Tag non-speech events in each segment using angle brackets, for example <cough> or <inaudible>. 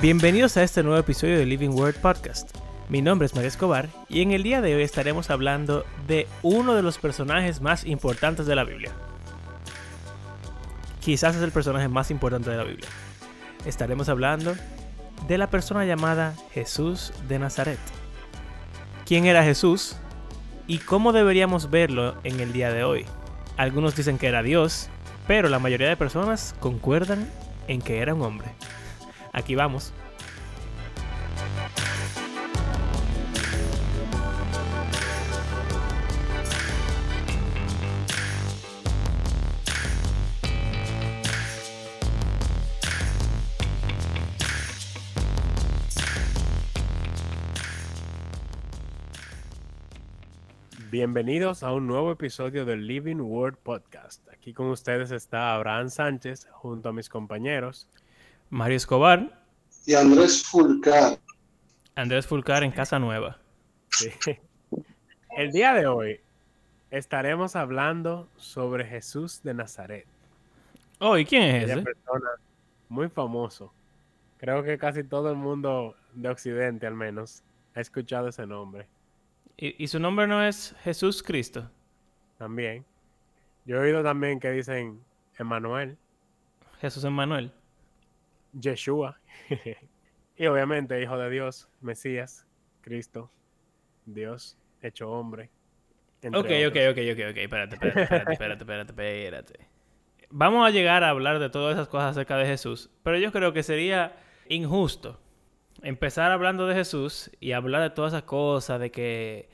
Bienvenidos a este nuevo episodio de Living Word Podcast. Mi nombre es María Escobar y en el día de hoy estaremos hablando de uno de los personajes más importantes de la Biblia. Quizás es el personaje más importante de la Biblia. Estaremos hablando de la persona llamada Jesús de Nazaret. ¿Quién era Jesús? ¿Y cómo deberíamos verlo en el día de hoy? Algunos dicen que era Dios, pero la mayoría de personas concuerdan en que era un hombre. Aquí vamos. Bienvenidos a un nuevo episodio del Living Word Podcast. Aquí con ustedes está Abraham Sánchez junto a mis compañeros Mario Escobar. Y Andrés Fulcar. Andrés Fulcar en Casa Nueva. Sí. El día de hoy estaremos hablando sobre Jesús de Nazaret. Oh, ¿y quién es Una ese? persona muy famoso. Creo que casi todo el mundo de Occidente al menos ha escuchado ese nombre ¿Y, y su nombre no es Jesús Cristo? también. Yo he oído también que dicen Emmanuel, Jesús Emmanuel. Yeshua <laughs> y obviamente Hijo de Dios, Mesías, Cristo, Dios hecho hombre. Ok, ok, ok, ok, ok. Espérate, espérate, espérate, espérate, espérate, espérate. Vamos a llegar a hablar de todas esas cosas acerca de Jesús, pero yo creo que sería injusto empezar hablando de Jesús y hablar de todas esas cosas, de que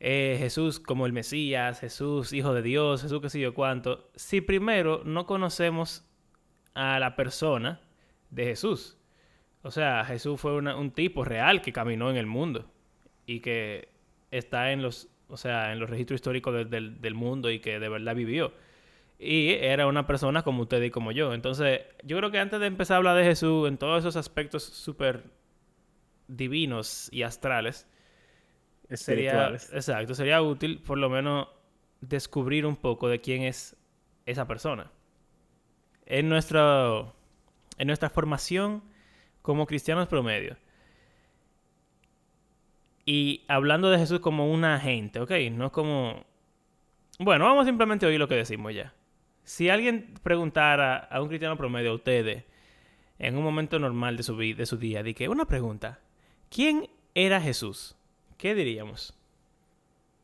eh, Jesús como el Mesías, Jesús hijo de Dios, Jesús qué sé yo cuánto, si primero no conocemos a la persona de Jesús. O sea, Jesús fue un tipo real que caminó en el mundo y que está en los, o sea, en los registros históricos del mundo y que de verdad vivió. Y era una persona como usted y como yo. Entonces, yo creo que antes de empezar a hablar de Jesús en todos esos aspectos súper divinos y astrales, sería, exacto, sería útil por lo menos descubrir un poco de quién es esa persona. En, nuestra en nuestra formación como cristianos promedio. Y hablando de Jesús como un agente, ¿ok? No como... Bueno, vamos simplemente a oír lo que decimos ya. Si alguien preguntara a un cristiano promedio, a ustedes, en un momento normal de su, de su día, de que una pregunta, ¿quién era Jesús? ¿Qué diríamos?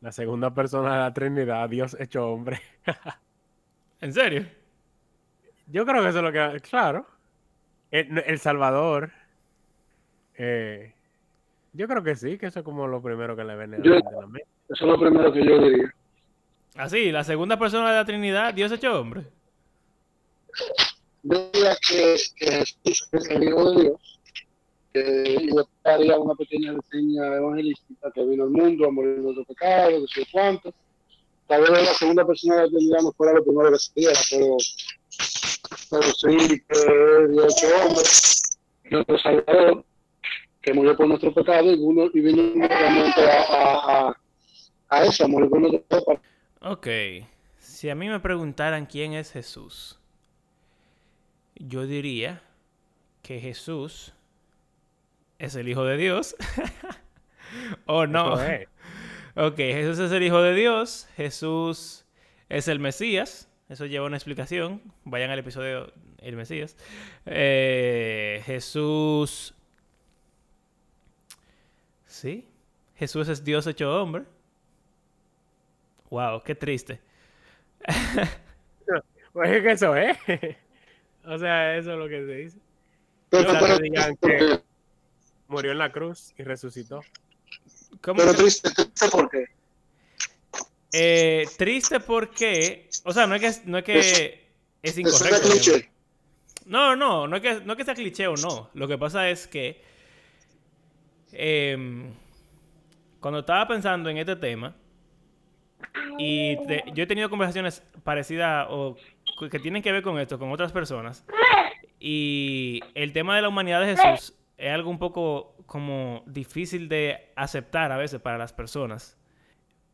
La segunda persona de la Trinidad, Dios hecho hombre. <laughs> ¿En serio? Yo creo que eso es lo que... Claro. El, el Salvador. eh, yo creo que sí, que eso es como lo primero que le viene Yo- a la mente. Eso es lo primero que yo diría. Así, la segunda persona de la Trinidad, Dios hecho hombre. Yo diría que, que Jesús es el Hijo de Dios. Que, y después haría una pequeña reseña evangelística que vino al mundo a morir en nuestros pecados, no sé cuánto. Tal vez la segunda persona de Trinidad no fuera lo primero que se diera, pero, pero sí que es Dios hecho hombre, nuestro Salvador, que murió por nuestro pecado y vino, y vino realmente a, a, a eso, a morir por nuestro pecado Ok, si a mí me preguntaran quién es Jesús, yo diría que Jesús es el Hijo de Dios. <laughs> ¿O no? Es. Ok, Jesús es el Hijo de Dios, Jesús es el Mesías, eso lleva una explicación, vayan al episodio El Mesías. Eh, Jesús... Sí, Jesús es Dios hecho hombre. Wow, qué triste. <laughs> Pues es que eso es. <laughs> o sea, eso es lo que se dice. Pero, pero- que murió en la cruz y resucitó. ¿Cómo pero que- triste, triste porque Eh, triste porque... O sea, no es que, no es, que es incorrecto. es. No, no, no es que, no es que sea cliché o no. Lo que pasa es que em, cuando estaba pensando en este tema y te- yo he tenido conversaciones parecidas o que tienen que ver con esto con otras personas y el tema de la humanidad de Jesús es algo un poco como difícil de aceptar a veces para las personas.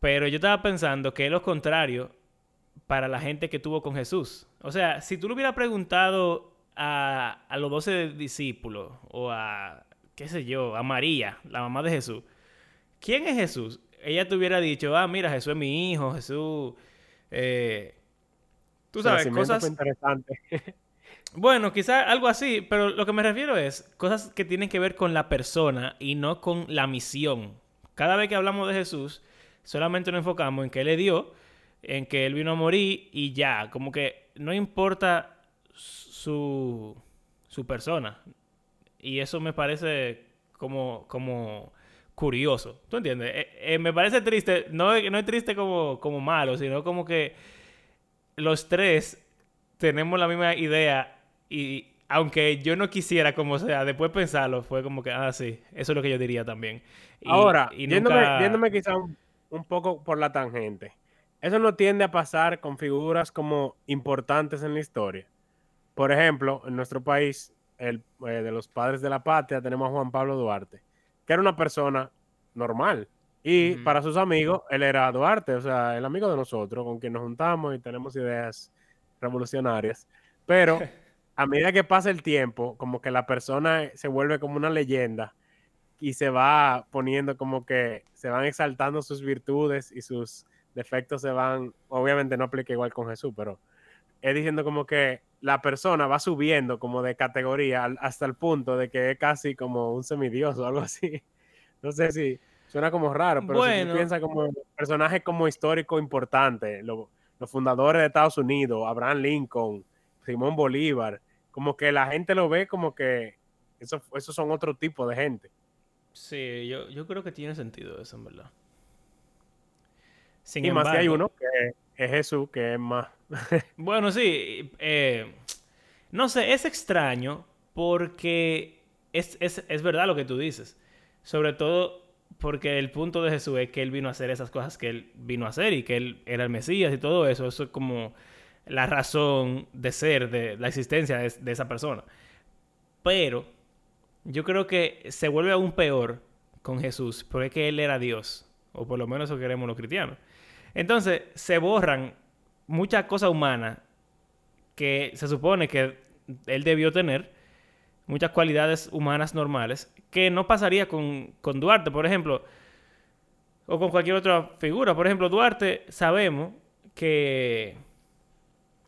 Pero yo estaba pensando que es lo contrario para la gente que tuvo con Jesús. O sea, si tú le hubieras preguntado a, a los doce discípulos o a, qué sé yo, a María, la mamá de Jesús, ¿quién es Jesús? Ella te hubiera dicho, ah, mira, Jesús es mi hijo, Jesús... Eh, tú sabes, cosas... <laughs> Bueno, quizá algo así, pero lo que me refiero es cosas que tienen que ver con la persona y no con la misión. Cada vez que hablamos de Jesús, solamente nos enfocamos en que Él le dio, en que Él vino a morir y ya, como que no importa su, su persona. Y eso me parece como, como curioso. ¿Tú entiendes? Eh, eh, me parece triste, no, no es triste como, como malo, sino como que los tres tenemos la misma idea y aunque yo no quisiera como sea, después pensarlo fue como que, ah, sí, eso es lo que yo diría también. Y- Ahora, y yéndome, nunca- yéndome quizá un, un poco por la tangente. Eso no tiende a pasar con figuras como importantes en la historia. Por ejemplo, en nuestro país, el, eh, de los padres de la patria, tenemos a Juan Pablo Duarte, que era una persona normal. Y Ujú. para sus amigos, él era Duarte, o sea, el amigo de nosotros, con quien nos juntamos y tenemos ideas revolucionarias. Pero <laughs> a medida que pasa el tiempo, como que la persona se vuelve como una leyenda y se va poniendo como que se van exaltando sus virtudes y sus defectos se van, obviamente no aplica igual con Jesús, pero es diciendo como que la persona va subiendo como de categoría hasta el punto de que es casi como un semidios o algo así. <laughs> No sé si suena como raro, pero si Bueno. tú piensas como personajes como histórico importante, lo- los fundadores de Estados Unidos, Abraham Lincoln, Simón Bolívar, como que la gente lo ve como que eso- esos son otro tipo de gente. Sí, yo, yo creo que tiene sentido eso, en verdad. Sin y más que hay uno que es Jesús, que es más. <laughs> Bueno, sí. eh, no sé, es extraño porque es, es- es verdad lo que tú dices. Sobre todo porque el punto de Jesús es que Él vino a hacer esas cosas que Él vino a hacer y que Él era el Mesías y todo eso. Eso es como la razón de ser, de la existencia de, esa persona. Pero yo creo que se vuelve aún peor con Jesús porque Él era Dios. O por lo menos eso queremos los cristianos. Entonces se borran muchas cosas humanas que se supone que él debió tener, muchas cualidades humanas normales, que no pasaría con, con Duarte, por ejemplo, o con cualquier otra figura. Por ejemplo, Duarte sabemos que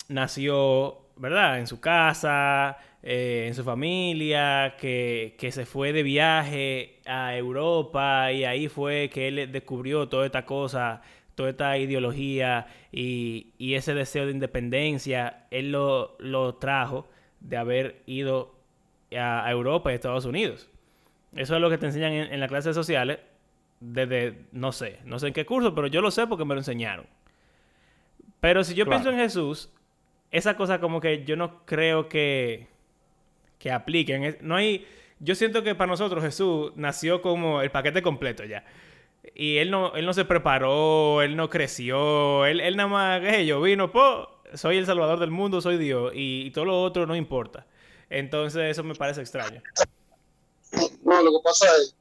nació, ¿verdad? En su casa, eh, en su familia, que, que se fue de viaje a Europa y ahí fue que él descubrió toda esta cosa, toda esta ideología y, y ese deseo de independencia, él lo, lo trajo de haber ido a, a Europa y a Estados Unidos. Eso es lo que te enseñan en, en las clases sociales desde, no sé, no sé en qué curso, pero yo lo sé porque me lo enseñaron. Pero si yo Claro. pienso en Jesús, esa cosa como que yo no creo que, que apliquen. No hay, yo siento que para nosotros Jesús nació como el paquete completo ya. Y él no, él no se preparó, él no creció, él, él nada más, sé yo, vino, po, soy el salvador del mundo, soy Dios, y, y todo lo otro no importa. Entonces eso me parece extraño. No, lo que pasa es,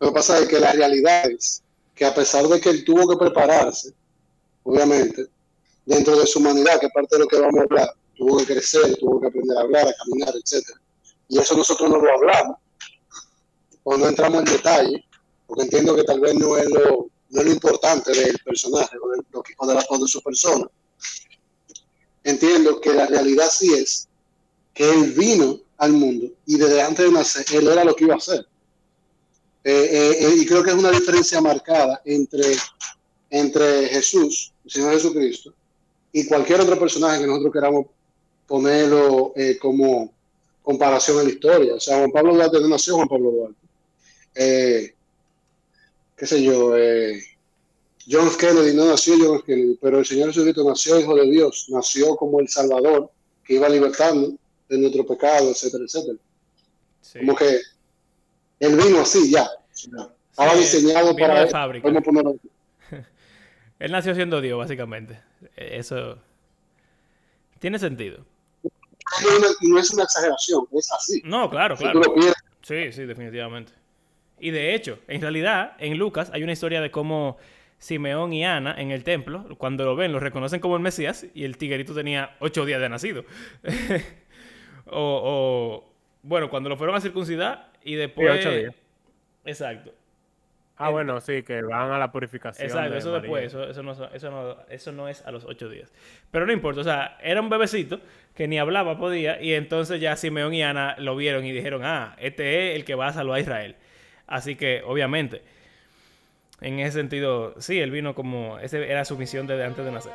lo que pasa es que la realidad es que a pesar de que él tuvo que prepararse, obviamente, dentro de su humanidad, que parte de lo que vamos a hablar, tuvo que crecer, tuvo que aprender a hablar, a caminar, etcétera. Y eso nosotros no lo hablamos, o no entramos en detalle, porque entiendo que tal vez no es lo, no es lo importante del personaje o de, lo que- o de la- o de su persona. Entiendo que la realidad sí es que él vino al mundo y desde antes de nacer él era lo que iba a hacer. Eh, eh, eh, y creo que es una diferencia marcada entre, entre Jesús, el Señor Jesucristo, y cualquier otro personaje que nosotros queramos ponerlo eh, como comparación en la historia. O sea, Juan Pablo Duarte no nació Juan Pablo Duarte. Eh, qué sé yo, eh, John F. Kennedy no nació John F. Kennedy, pero el Señor Jesucristo nació hijo de Dios, nació como el Salvador que iba libertando de nuestro pecado, etcétera, etcétera. Sí. Como que él vino así ya. Estaba Sí, diseñado para él. fábrica. <laughs> Vamos a ponerlo así. Él nació siendo Dios, básicamente. Eso tiene sentido. No es una- y no es una exageración, es así. No, claro, claro. Sí, sí, definitivamente. Y de hecho, en realidad, en Lucas hay una historia de cómo Simeón y Ana en el templo, cuando lo ven, lo reconocen como el Mesías y el tiguerito tenía ocho días de nacido. <laughs> O, o, bueno, cuando lo fueron a circuncidar y después... ocho días. Exacto. Ah, bueno, sí, que van a la purificación. Exacto, de eso María. después, eso, eso, no, eso, no, eso no es a los ocho días. Pero no importa, o sea, era un bebecito que ni hablaba podía y entonces ya Simeón y Ana lo vieron y dijeron, ah, este es el que va a salvar a Israel. Así que, obviamente, en ese sentido, sí, él vino como, esa era su misión desde antes de nacer.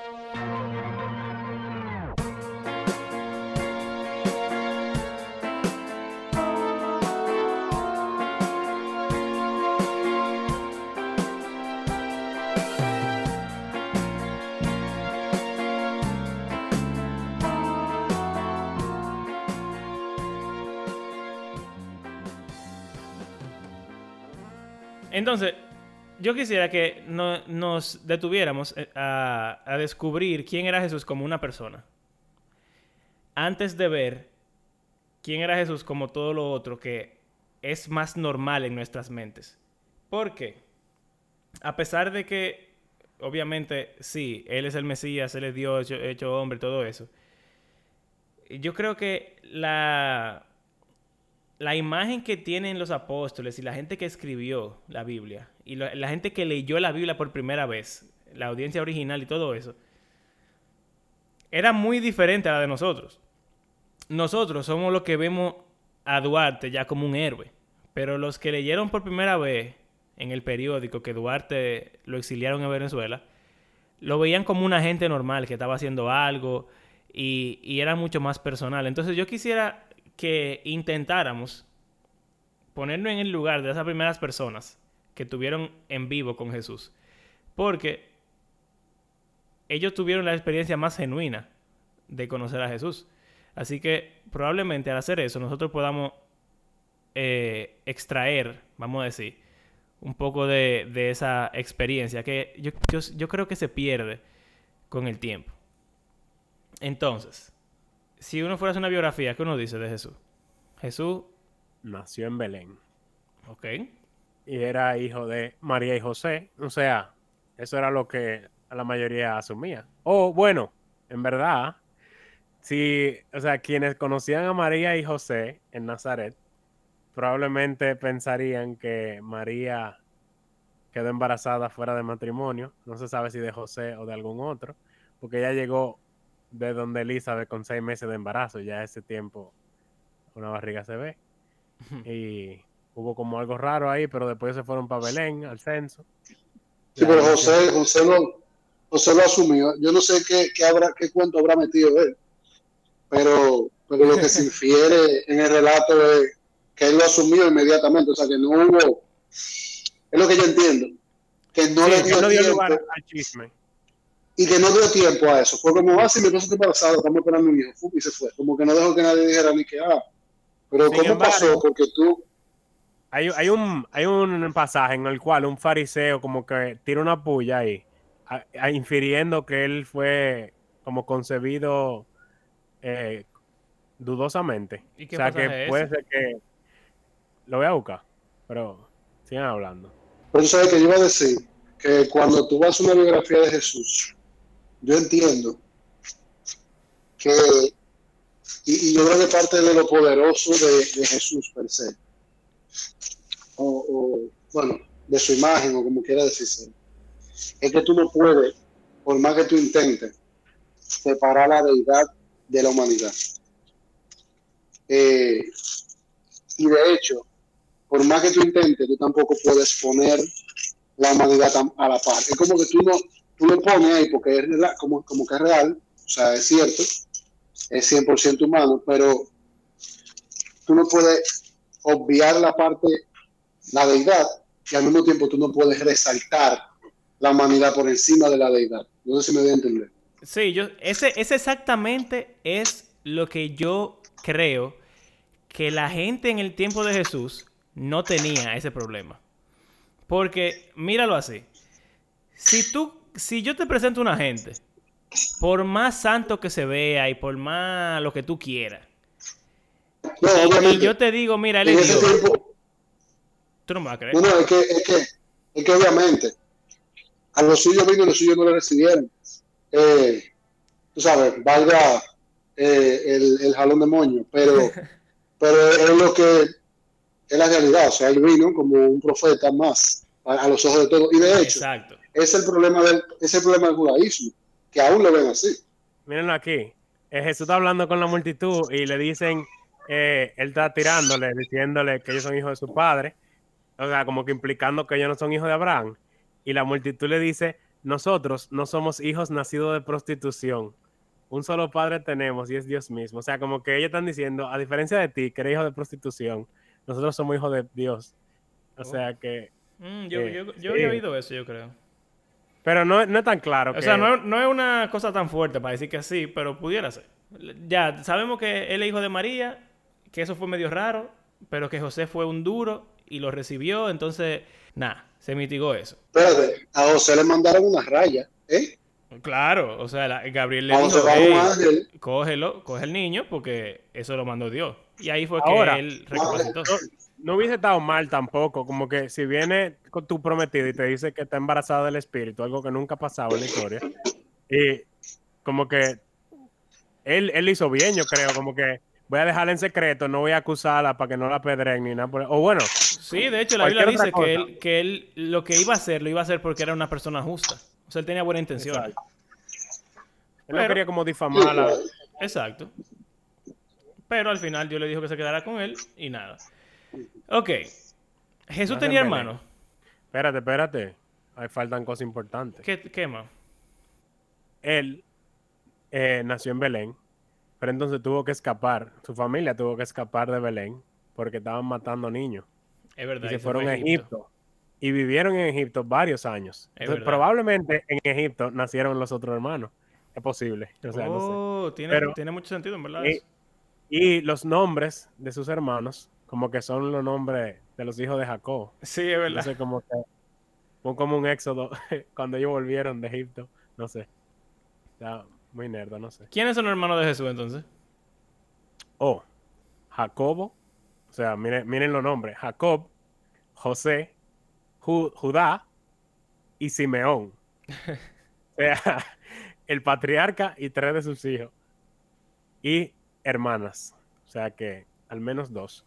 Entonces, yo quisiera que no- nos detuviéramos eh, a, a descubrir quién era Jesús como una persona. Antes de ver quién era Jesús como todo lo otro que es más normal en nuestras mentes. ¿Por qué? A pesar de que, obviamente, sí, Él es el Mesías, Él es Dios hecho hombre, todo eso. Yo creo que la, la imagen que tienen los apóstoles y la gente que escribió la Biblia y la gente que leyó la Biblia por primera vez, la audiencia original y todo eso, era muy diferente a la de nosotros. Nosotros somos los que vemos a Duarte ya como un héroe, pero los que leyeron por primera vez en el periódico que Duarte lo exiliaron en Venezuela, lo veían como una gente normal que estaba haciendo algo y era mucho más personal. Entonces yo quisiera que intentáramos ponernos en el lugar de esas primeras personas que tuvieron en vivo con Jesús. Porque ellos tuvieron la experiencia más genuina de conocer a Jesús. Así que probablemente al hacer eso nosotros podamos eh, extraer, vamos a decir, un poco de, esa experiencia que yo creo que se pierde con el tiempo. Entonces, si uno fuera a hacer una biografía, ¿qué uno dice de Jesús? Jesús, Nació en Belén. ok. Y era hijo de María y José. O sea, eso era lo que la mayoría asumía. O bueno, en verdad, si, o sea, quienes conocían a María y José en Nazaret, probablemente pensarían que María quedó embarazada fuera de matrimonio. No se sabe si de José o de algún otro, porque ella llegó de donde Elizabeth con seis meses de embarazo. Ya ese tiempo una barriga se ve. Y hubo como algo raro ahí, pero después se fueron para Belén al censo. Sí, pero José, José lo, José lo asumió. Yo no sé qué, qué habrá, qué cuento habrá metido él, pero, pero lo que se <laughs> infiere en el relato es que él lo asumió inmediatamente, o sea que no hubo, es lo que yo entiendo, que no Sí, le que dio no dio tiempo lugar al chisme. Y que no dio tiempo a eso. Fue como, ah, si mi esposa está embarazada, estamos esperando un hijo, y se fue. Como que no dejó que nadie dijera ni que, ah, pero Sin ¿cómo embargo, pasó? Porque tú, Hay, hay, un, hay un pasaje en el cual un fariseo como que tira una puya ahí, a- a- infiriendo que él fue como concebido eh, dudosamente. ¿Y qué o sea que es puede ese? ser que... Lo voy a buscar, pero sigan hablando. Pero tú sabes que yo iba a decir que cuando tú vas a una biografía de Jesús, yo entiendo que, y, yo creo que parte de lo poderoso de, Jesús per se, o, bueno, de su imagen, o como quiera decirse, es que tú no puedes, por más que tú intentes, separar la deidad de la humanidad. Eh, y de hecho, por más que tú intentes, tú tampoco puedes poner la humanidad a la par. Es como que tú no, tú lo pones ahí porque es real- como, como que es real, o sea, es cierto, es 100% humano, pero tú no puedes obviar la parte, la deidad, y al mismo tiempo tú no puedes resaltar la humanidad por encima de la deidad. No sé si me voy a entender. Sí, yo, ese, ese exactamente es lo que yo creo que la gente en el tiempo de Jesús no tenía ese problema. Porque, míralo así. Si tú, si yo te presento una gente, por más santo que se vea y por más lo que tú quieras, No, y yo te digo, mira, él es tú no me vas a creer. no, no, es que, es que, es que obviamente a los suyos vino y los suyos no le recibieron. Eh, tú sabes, valga, eh, el, el, jalón de moño, pero, <laughs> pero es lo que es la realidad. O sea, él vino como un profeta más a, los ojos de todos. Y de hecho, Exacto. es el problema del, es el problema del judaísmo, que aún lo ven así. Mírenlo aquí. Eh, Jesús está hablando con la multitud y le dicen, eh, él está tirándole, diciéndole que ellos son hijos de su padre. O sea, como que implicando que ellos no son hijos de Abraham. Y la multitud le dice, nosotros no somos hijos nacidos de prostitución. Un solo padre tenemos y es Dios mismo. O sea, como que ellos están diciendo, a diferencia de ti, que eres hijo de prostitución, nosotros somos hijos de Dios. O sea que... Mm, yo Eh, yo, yo sí. había oído eso, yo creo. Pero no, no es tan claro. O que- sea, no, no es una cosa tan fuerte para decir que sí, pero pudiera ser. Ya, sabemos que él es hijo de María, que eso fue medio raro, pero que José fue un duro y lo recibió, entonces, nada, se mitigó eso. Espérate, a José le mandaron una raya, ¿eh? Claro, o sea, la- Gabriel le dijo, José va un "Ey, ángel. cógelo, coge el niño, porque eso lo mandó Dios. Y ahí fue que él recapacitó. No hubiese estado mal tampoco, como que si viene con tu prometido y te dice que está embarazada del espíritu, algo que nunca ha pasado en la historia, y como que él, él hizo bien, yo creo, como que voy a dejarla en secreto, no voy a acusarla para que no la pedren ni nada por O bueno, Sí, de hecho, la Biblia dice que él, que él lo que iba a hacer, lo iba a hacer porque era una persona justa. O sea, él tenía buena intención. Exacto. él no quería como difamarla. Exacto. Pero al final Dios le dijo que se quedara con él y nada. Ok. Jesús No tenía hermanos. Espérate, espérate. Ahí faltan cosas importantes. ¿Qué, qué más? Él eh, nació en Belén, pero entonces tuvo que escapar. Su familia tuvo que escapar de Belén porque estaban matando niños. Es verdad. y se fueron a Egipto. Y vivieron en Egipto varios años. Es Entonces, verdad. probablemente en Egipto nacieron los otros hermanos. Es posible. O sea, no sé. oh, tiene, Pero- tiene mucho sentido, en verdad. Y los nombres de sus hermanos, como que son los nombres de los hijos de Jacob. Sí, es verdad. No sé, como que fue como un éxodo <laughs> cuando ellos volvieron de Egipto. No sé. Está muy nerdo, no sé. ¿Quiénes son los hermanos de Jesús entonces? Oh, Jacobo. O sea, miren, miren los nombres. Jacob, José, Ju- Judá y Simeón. <laughs> o sea, el patriarca y tres de sus hijos. Y hermanas. O sea que al menos dos.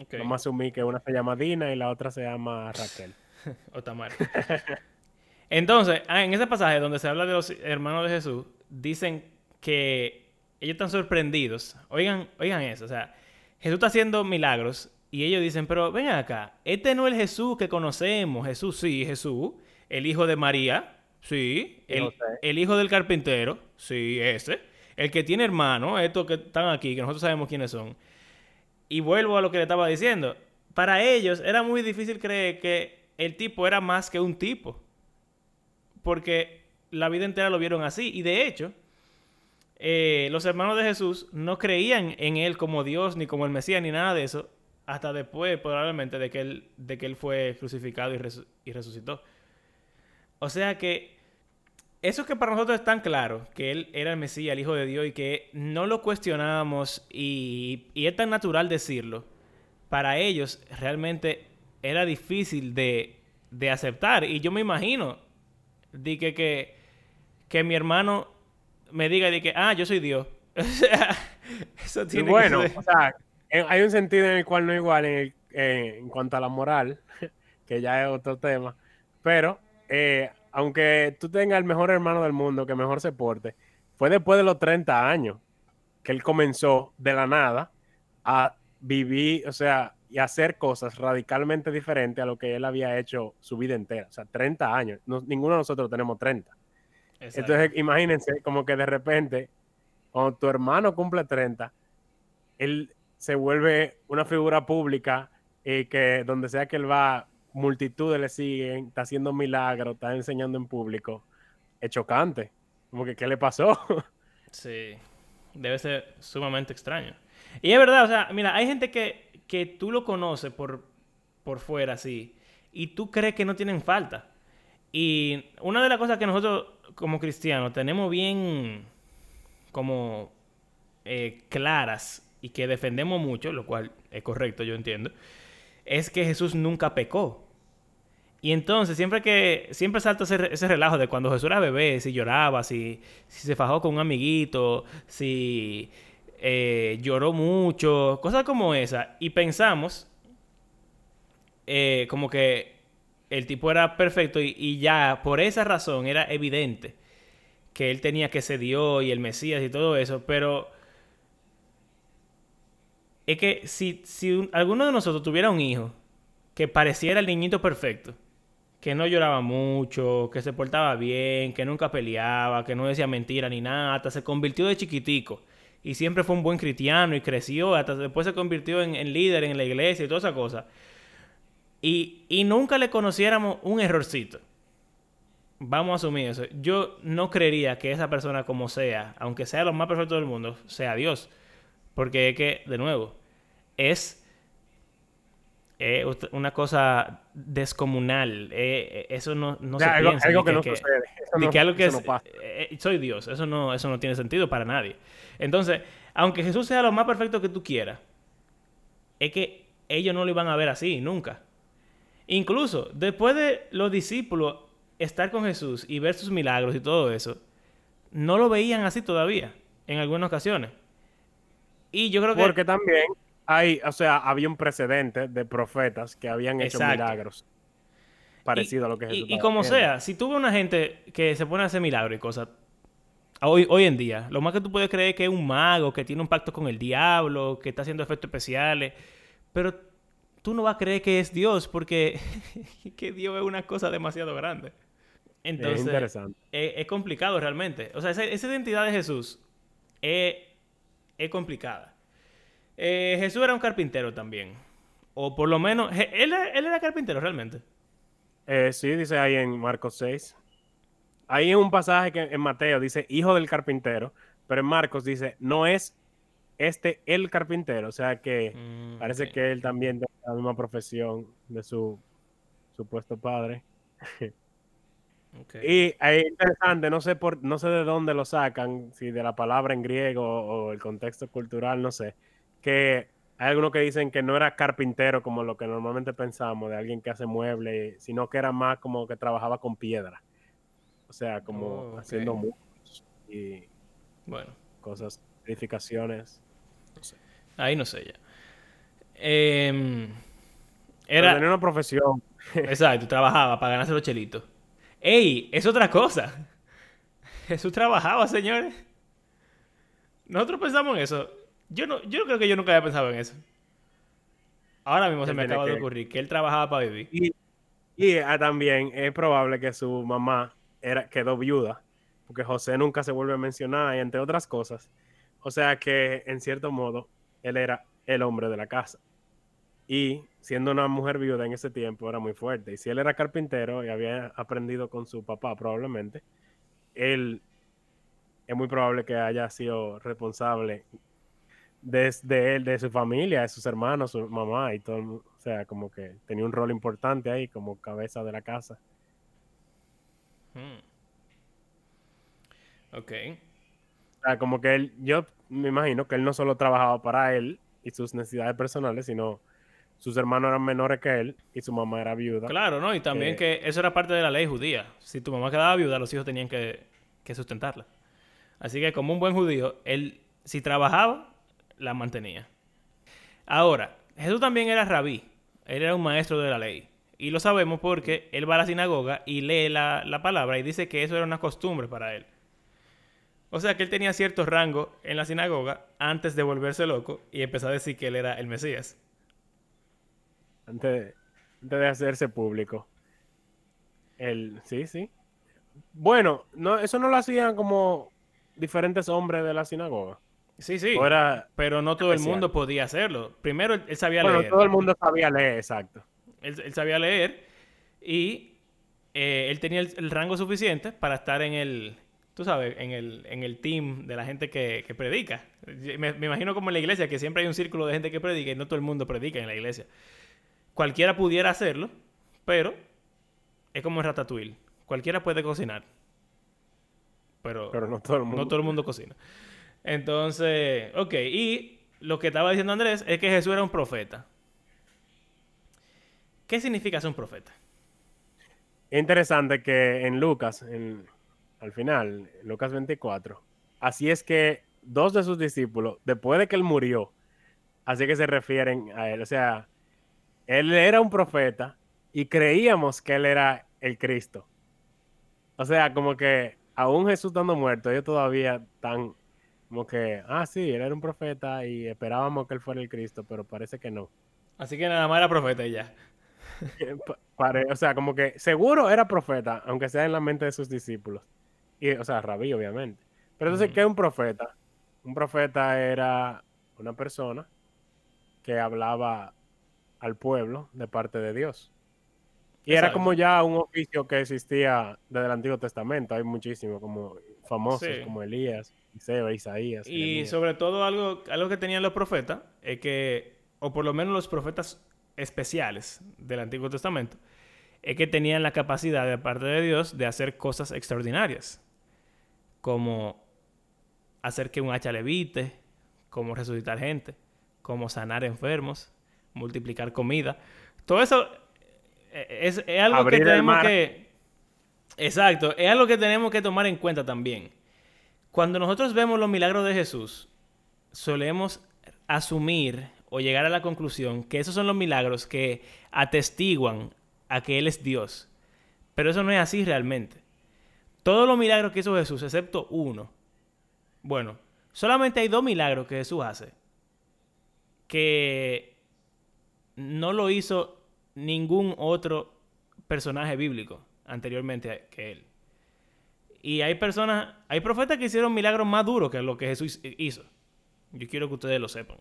Ok. Vamos a asumir que una se llama Dina y la otra se llama Raquel. <laughs> O Tamar. Entonces, ah, en ese pasaje donde se habla de los hermanos de Jesús, dicen que ellos están sorprendidos. Oigan, oigan eso, o sea, Jesús está haciendo milagros y ellos dicen, pero ven acá, este no es el Jesús que conocemos. Jesús, sí, Jesús, el hijo de María, sí, el, el hijo del carpintero, sí, ese, el que tiene hermanos, estos que están aquí, que nosotros sabemos quiénes son. Y vuelvo a lo que le estaba diciendo. Para ellos era muy difícil creer que el tipo era más que un tipo. Porque la vida entera lo vieron así. Y de hecho, eh, los hermanos de Jesús no creían en él como Dios, ni como el Mesías, ni nada de eso. Hasta después, probablemente, de que él, de que él fue crucificado y, y resucitó. O sea que eso que para nosotros es tan claro, que él era el Mesías, el Hijo de Dios, y que no lo cuestionamos y, y es tan natural decirlo, para ellos realmente era difícil de, de aceptar. Y yo me imagino de que, que, que mi hermano me diga de que, ah, yo soy Dios. <laughs> O sea, eso Y tiene que bueno, ser- o sea, hay un sentido en el cual no es igual en, el- eh, en cuanto a la moral, <laughs> que ya es otro tema, pero eh, aunque tú tengas el mejor hermano del mundo que mejor se porte, fue después de los 30 años que él comenzó de la nada a vivir, o sea, y a hacer cosas radicalmente diferentes a lo que él había hecho su vida entera. O sea, 30 años. No- ninguno de nosotros tenemos 30. Exacto. Entonces, imagínense como que de repente, cuando tu hermano cumple 30, él se vuelve una figura pública y que donde sea que él va, multitudes le siguen, está haciendo milagros, está enseñando en público. Es chocante. Como que, ¿qué le pasó? <laughs> Sí, debe ser sumamente extraño. Y es verdad, o sea, mira, hay gente que, que tú lo conoces por, por fuera, así, y tú crees que no tienen falta. Y una de las cosas que nosotros como cristianos tenemos bien como eh, claras y que defendemos mucho, lo cual es correcto, yo entiendo, es que Jesús nunca pecó. Y entonces, siempre que. Siempre salta ese, ese relajo de cuando Jesús era bebé, si lloraba, si, si se fajó con un amiguito, si eh, lloró mucho, cosas como esa. Y pensamos. eh, como que el tipo era perfecto y, ya por esa razón era evidente que él tenía que ser Dios y el Mesías y todo eso, pero es que si, si un- alguno de nosotros tuviera un hijo que pareciera el niñito perfecto, que no lloraba mucho, que se portaba bien, que nunca peleaba, que no decía mentira ni nada, hasta se convirtió de chiquitico y siempre fue un buen cristiano y creció, hasta después se convirtió en, líder en la iglesia y toda esa cosa. Y, y nunca le conociéramos un errorcito. Vamos a asumir eso. Yo no creería que esa persona como sea, aunque sea lo más perfecto del mundo, sea Dios. Porque es que, de nuevo, es eh, una cosa descomunal. Eh, eh, eso no, no se algo, piensa. algo que, no que- sucede. Eso de no, que algo que eso es, no pasa. eh, soy Dios, eso no, eso no tiene sentido para nadie. Entonces, aunque Jesús sea lo más perfecto que tú quieras, es que ellos no lo iban a ver así, nunca. Incluso después de los discípulos estar con Jesús y ver sus milagros y todo eso, no lo veían así todavía, en algunas ocasiones. Y yo creo que... Porque también hay, o sea, había un precedente de profetas que habían hecho Exacto. milagros parecido a lo que y, Jesús y estaba como haciendo. sea, si tú ves una gente que se pone a hacer milagros y cosas, hoy, hoy en día, lo más que tú puedes creer es que es un mago, que tiene un pacto con el diablo, que está haciendo efectos especiales, pero tú no vas a creer que es Dios porque <laughs> que Dios es una cosa demasiado grande. es Entonces, interesante. es, es complicado realmente. O sea, esa, esa identidad de Jesús es, es complicada. Eh, Jesús era un carpintero también. O por lo menos, él, él era carpintero realmente. Eh, sí, dice ahí en Marcos 6. Ahí un pasaje que en Mateo dice hijo del carpintero, pero en Marcos dice no es este el carpintero, o sea que Mm, parece que él también tiene la misma profesión de su supuesto padre. <laughs> Ok. Y es interesante, no sé por, no sé de dónde lo sacan, si de la palabra en griego o el contexto cultural, no sé, que hay algunos que dicen que no era carpintero como lo que normalmente pensamos, de alguien que hace muebles, sino que era más como que trabajaba con piedra. O sea, como Oh, haciendo muros y Bueno, cosas, edificaciones. ahí no sé ya. Pero era. tenía una profesión. <laughs> Exacto, trabajaba para ganarse los chelitos. ¡Ey! Es otra cosa. <laughs> Jesús trabajaba, señores. Nosotros pensamos en eso. Yo no, yo creo que yo nunca había pensado en eso. Ahora mismo se me acaba de ocurrir que él trabajaba para vivir. Y, y ah, también es probable que su mamá era, quedó viuda, porque José nunca se vuelve a mencionar, y entre otras cosas. O sea que, en cierto modo, él era el hombre de la casa. Y siendo una mujer viuda en ese tiempo era muy fuerte. Y si él era carpintero y había aprendido con su papá, probablemente, él es muy probable que haya sido responsable desde él, de su familia, de sus hermanos, su mamá y todo. O sea, como que tenía un rol importante ahí como cabeza de la casa. Hmm. Ok. O sea, como que él, yo me imagino que él no solo trabajaba para él y sus necesidades personales, sino sus hermanos eran menores que él y su mamá era viuda. Claro, ¿no? Y también Eh, que eso era parte de la ley judía. Si tu mamá quedaba viuda, los hijos tenían que, que sustentarla. Así que como un buen judío, él, si trabajaba, la mantenía. Ahora, Jesús también era rabí. Él era un maestro de la ley. Y lo sabemos porque él va a la sinagoga y lee la, la palabra y dice que eso era una costumbre para él. O sea que él tenía cierto rango en la sinagoga antes de volverse loco y empezar a decir que él era el Mesías. Antes de, de hacerse público. El, sí, sí. Bueno, no, eso no lo hacían como diferentes hombres de la sinagoga. Sí, sí. Pero no todo el mundo podía hacerlo. Primero, él, él sabía bueno, leer. todo el mundo sabía leer, exacto. Él, él sabía leer y eh, él tenía el, el rango suficiente para estar en el, tú sabes, en el, en el team de la gente que, que predica. Me, me imagino como en la iglesia, que siempre hay un círculo de gente que predica y no todo el mundo predica en la iglesia. Cualquiera pudiera hacerlo, pero es como en Ratatouille. Cualquiera puede cocinar. Pero, Pero no todo el mundo. no todo el mundo cocina. Entonces, ok, y lo que estaba diciendo Andrés es que Jesús era un profeta. ¿Qué significa ser un profeta? es interesante que en Lucas, en, al final, Lucas 24, así es que dos de sus discípulos, después de que él murió, así que se refieren a él. O sea, él era un profeta y creíamos que él era el Cristo. O sea, como que aún Jesús estando muerto, ellos todavía están como que, ah, sí, él era un profeta y esperábamos que él fuera el Cristo, pero parece que no. Así que nada más era profeta y ya. <laughs> o sea, como que seguro era profeta, aunque sea en la mente de sus discípulos. Y, o sea, rabí, obviamente. Pero entonces, ¿qué es un profeta? Un profeta era una persona que hablaba al pueblo de parte de Dios. Y era como ya un oficio que existía desde el Antiguo Testamento. Hay muchísimos como famosos, como Elías, Isaías. Y sobre todo algo, algo que tenían los profetas, es que, o por lo menos los profetas especiales del Antiguo Testamento, es que tenían la capacidad de parte de Dios de hacer cosas extraordinarias. Como hacer que un hacha levite, como resucitar gente, como sanar enfermos, multiplicar comida. Todo eso eh, es, algo que tenemos que... Exacto, es algo que tenemos que tomar en cuenta también. Cuando nosotros vemos los milagros de Jesús, solemos asumir o llegar a la conclusión que esos son los milagros que atestiguan a que Él es Dios. Pero eso no es así realmente. Todos los milagros que hizo Jesús, excepto uno. Bueno, solamente hay dos milagros que Jesús hace. Que no lo hizo ningún otro personaje bíblico anteriormente que él. Y hay personas, hay profetas que hicieron milagros más duros que lo que Jesús hizo. Yo quiero que ustedes lo sepan.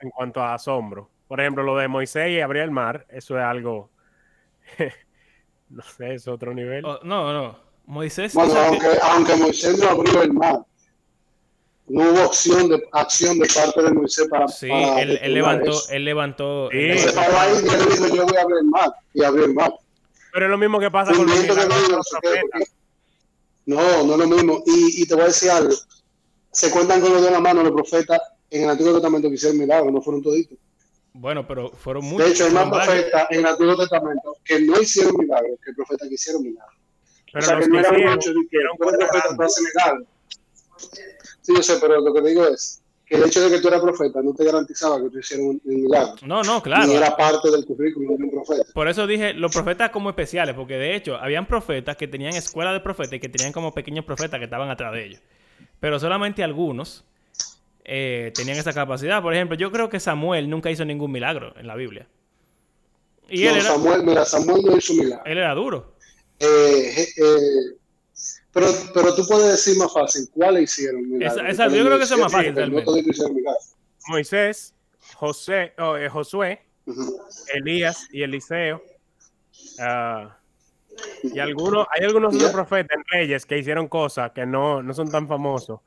En, cuanto a asombro. Por ejemplo, lo de Moisés y abrir el mar, eso es algo. <laughs> no sé, es otro nivel. Oh, no, no. Moisés. Bueno, aunque, aunque Moisés no abrió el mar, no hubo acción de, acción de parte de Moisés para. Sí, él, levantó. Él levantó. Sí. Él se paró ahí y él dijo: Yo voy a abrir el mar. Y abrió el mar. Pero es lo mismo que pasa con los No, no es lo mismo. Y, y, te voy a decir algo. Se cuentan con los de la mano los profetas en el Antiguo Testamento que hicieron milagros, no fueron toditos. Bueno, pero fueron muchos. De hecho, hay más profetas en el Antiguo Testamento que no hicieron milagros que profetas que hicieron milagros. Pero o sea, que no eran muchos que un profeta para hacer milagros. Sí, yo sé, pero lo que te digo es que el hecho de que tú eras profeta no te garantizaba que tú hicieras un, milagro. No, no, claro. Ni era parte del currículum de un profeta. Por eso dije los profetas como especiales, porque de hecho habían profetas que tenían escuela de profetas y que tenían como pequeños profetas que estaban atrás de ellos. Pero solamente algunos eh, tenían esa capacidad. Por ejemplo, yo creo que Samuel nunca hizo ningún milagro en la Biblia. Y él era, Samuel, mira, Samuel no hizo milagro. Él era duro. Eh, eh, pero, pero tú puedes decir más fácil, ¿cuáles hicieron milagros? Exacto, yo creo que eso es más fácil. Moisés, José, oh, eh, Josué, Elías y Eliseo. Uh, y algunos, hay algunos profetas en reyes que hicieron cosas que no, no son tan famosos,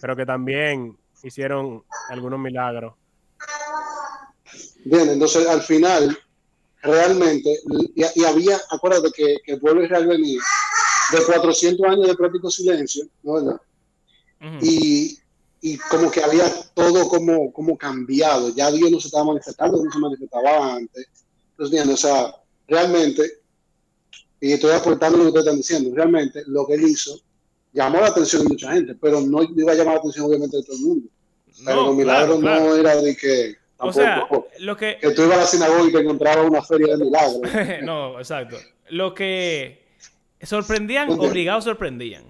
pero que también hicieron algunos milagros. Bien, entonces al final, realmente, y, y había, acuérdate que, que el pueblo israel venía de 400 años de práctico silencio, ¿no verdad? y, y, como que había todo como, como cambiado, ya Dios no se estaba manifestando como se manifestaba antes. Entonces, o sea, realmente, y estoy aportando lo que ustedes están diciendo, realmente lo que él hizo llamó la atención de mucha gente, pero no iba a llamar la atención obviamente de todo el mundo. Pero los milagros no era de que... Tampoco, o sea, lo que... Que tú ibas a la sinagoga y te encontrabas una feria de milagros. <laughs> no, exacto. Lo que Sorprendían, obligados sorprendían.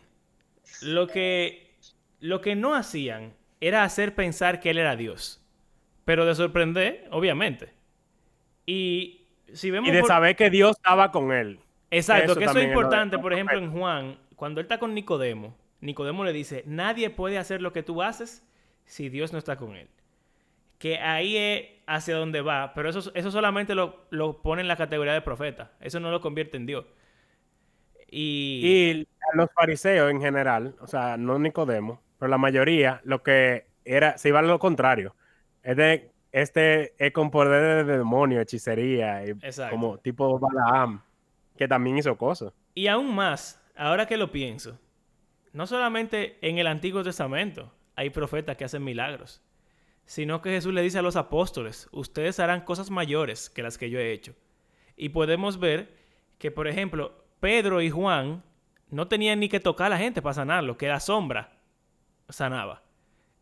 Lo que, lo que no hacían era hacer pensar que él era Dios. Pero de sorprender, obviamente. Y si vemos. Y de saber que Dios estaba con él. Exacto, que eso es importante, por ejemplo, en Juan, cuando él está con Nicodemo, Nicodemo le dice: Nadie puede hacer lo que tú haces si Dios no está con él. Que ahí es hacia donde va, pero eso, eso solamente lo, lo pone en la categoría de profeta. Eso no lo convierte en Dios. Y... los fariseos en general, o sea, no Nicodemo, pero la mayoría, lo que era, se iba a lo contrario. Es de, este es con poder de demonio, hechicería, y como tipo Balaam, que también hizo cosas. Y aún más, ahora que lo pienso, no solamente en el Antiguo Testamento hay profetas que hacen milagros, sino que Jesús le dice a los apóstoles, ustedes harán cosas mayores que las que yo he hecho. Y podemos ver que, por ejemplo, Pedro y Juan no tenían ni que tocar a la gente para sanarlo, que la sombra sanaba.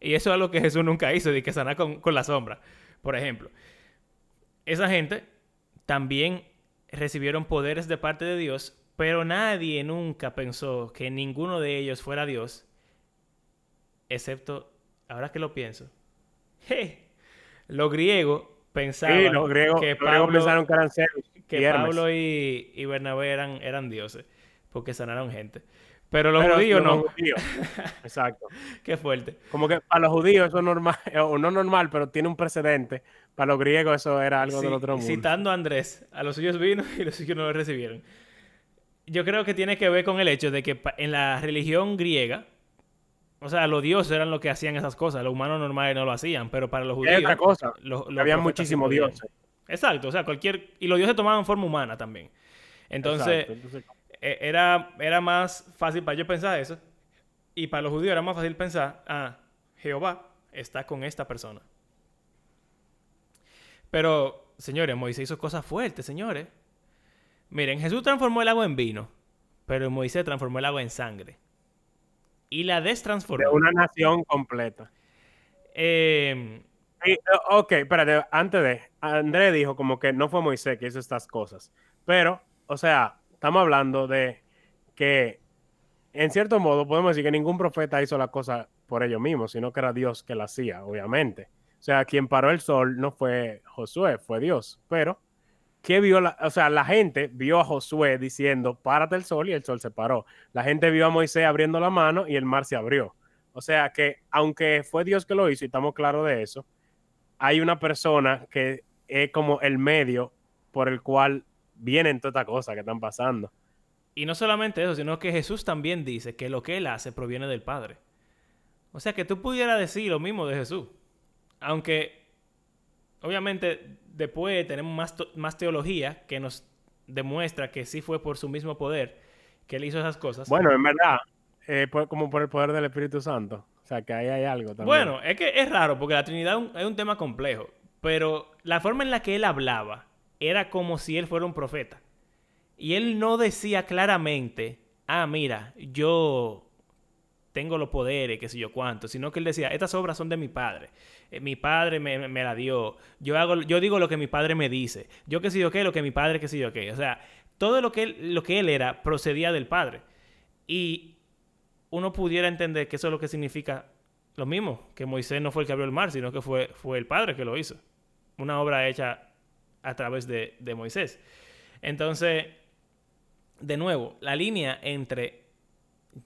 Y eso es lo que Jesús nunca hizo, de que sanar con, con la sombra, por ejemplo. Esa gente también recibieron poderes de parte de Dios, pero nadie nunca pensó que ninguno de ellos fuera Dios, excepto, ahora que lo pienso, <laughs> los griegos pensaban Sí, los griegos, que los griegos Pablo, pensaron que eran que y. Pablo y, y Bernabé eran, eran dioses, porque sanaron gente. Pero los Pero judíos los no. judíos, <laughs> Exacto. Qué fuerte. Como que para los judíos eso es normal, <laughs> o no normal, pero tiene un precedente. Para los griegos eso era algo Sí, del otro mundo. Citando a Andrés, a los suyos vino <laughs> y los suyos no lo recibieron. Yo creo que tiene que ver con el hecho de que en la religión griega, o sea, los dioses eran los que hacían esas cosas, los humanos normales no lo hacían, pero para los judíos... otra cosa, los- los había muchísimos dioses. Exacto, o sea, cualquier... Y los dioses tomaban forma humana también. Entonces, entonces, e- era, era más fácil para yo pensar eso. Y para los judíos era más fácil pensar, ah, Jehová está con esta persona. Pero, señores, Moisés hizo cosas fuertes, señores. Miren, Jesús transformó el agua en vino, pero Moisés transformó el agua en sangre. Y la de destransformó. una nación completa. Eh, Sí, eh, ok, espérate, antes de, André dijo como que no fue Moisés que hizo estas cosas, pero, o sea, estamos hablando de que, en cierto modo, podemos decir que ningún profeta hizo la cosa por ellos mismos, sino que era Dios que la hacía, obviamente. O sea, quien paró el sol no fue Josué, fue Dios, pero, ¿qué vio? La, o sea, la gente vio a Josué diciendo, párate el sol y el sol se paró. La gente vio a Moisés abriendo la mano y el mar se abrió. O sea que, aunque fue Dios que lo hizo y estamos claros de eso, hay una persona que es como el medio por el cual vienen todas estas cosas que están pasando. y no solamente eso, sino que Jesús también dice que lo que él hace proviene del Padre. O sea que tú pudieras decir lo mismo de Jesús. Aunque, obviamente, después tenemos más, más teología que nos demuestra que sí fue por su mismo poder que él hizo esas cosas. Bueno, en verdad, eh, por- como por el poder del Espíritu Santo. O sea, que ahí hay algo también. Bueno, es que es raro porque la Trinidad un, es un tema complejo, pero la forma en la que él hablaba era como si él fuera un profeta. Y él no decía claramente, ah, mira, yo tengo los poderes, qué sé yo cuánto, sino que él decía, estas obras son de mi padre. Eh, mi padre me, me- la dio. Yo hago, yo digo lo que mi padre me dice. Yo qué sé yo qué, lo que mi padre qué sé yo qué. O sea, todo lo que él, lo que él era procedía del padre. Y uno pudiera entender que eso es lo que significa lo mismo, que Moisés no fue el que abrió el mar, sino que fue, fue el Padre que lo hizo. Una obra hecha a través de, de Moisés. Entonces, de nuevo, la línea entre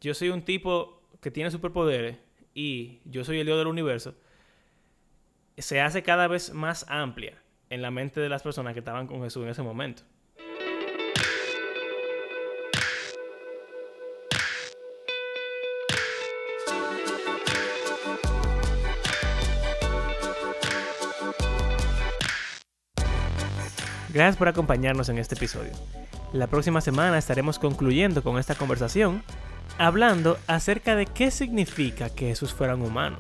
yo soy un tipo que tiene superpoderes y yo soy el Dios del universo se hace cada vez más amplia en la mente de las personas que estaban con Jesús en ese momento. Gracias por acompañarnos en este episodio. La próxima semana estaremos concluyendo con esta conversación, hablando acerca de qué significa que Jesús fuera un humano,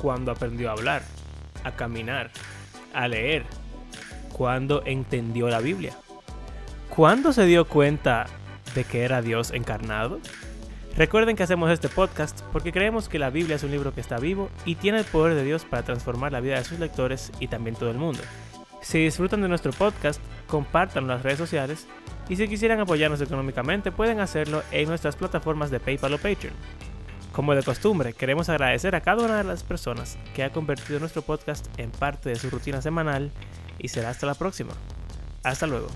cuando aprendió a hablar, a caminar, a leer, cuando entendió la Biblia, cuándo se dio cuenta de que era Dios encarnado. Recuerden que hacemos este podcast porque creemos que la Biblia es un libro que está vivo y tiene el poder de Dios para transformar la vida de sus lectores y también todo el mundo. Si disfrutan de nuestro podcast, compártanlo en las redes sociales y si quisieran apoyarnos económicamente pueden hacerlo en nuestras plataformas de PayPal o Patreon. Como de costumbre, queremos agradecer a cada una de las personas que ha convertido nuestro podcast en parte de su rutina semanal y será hasta la próxima. Hasta luego.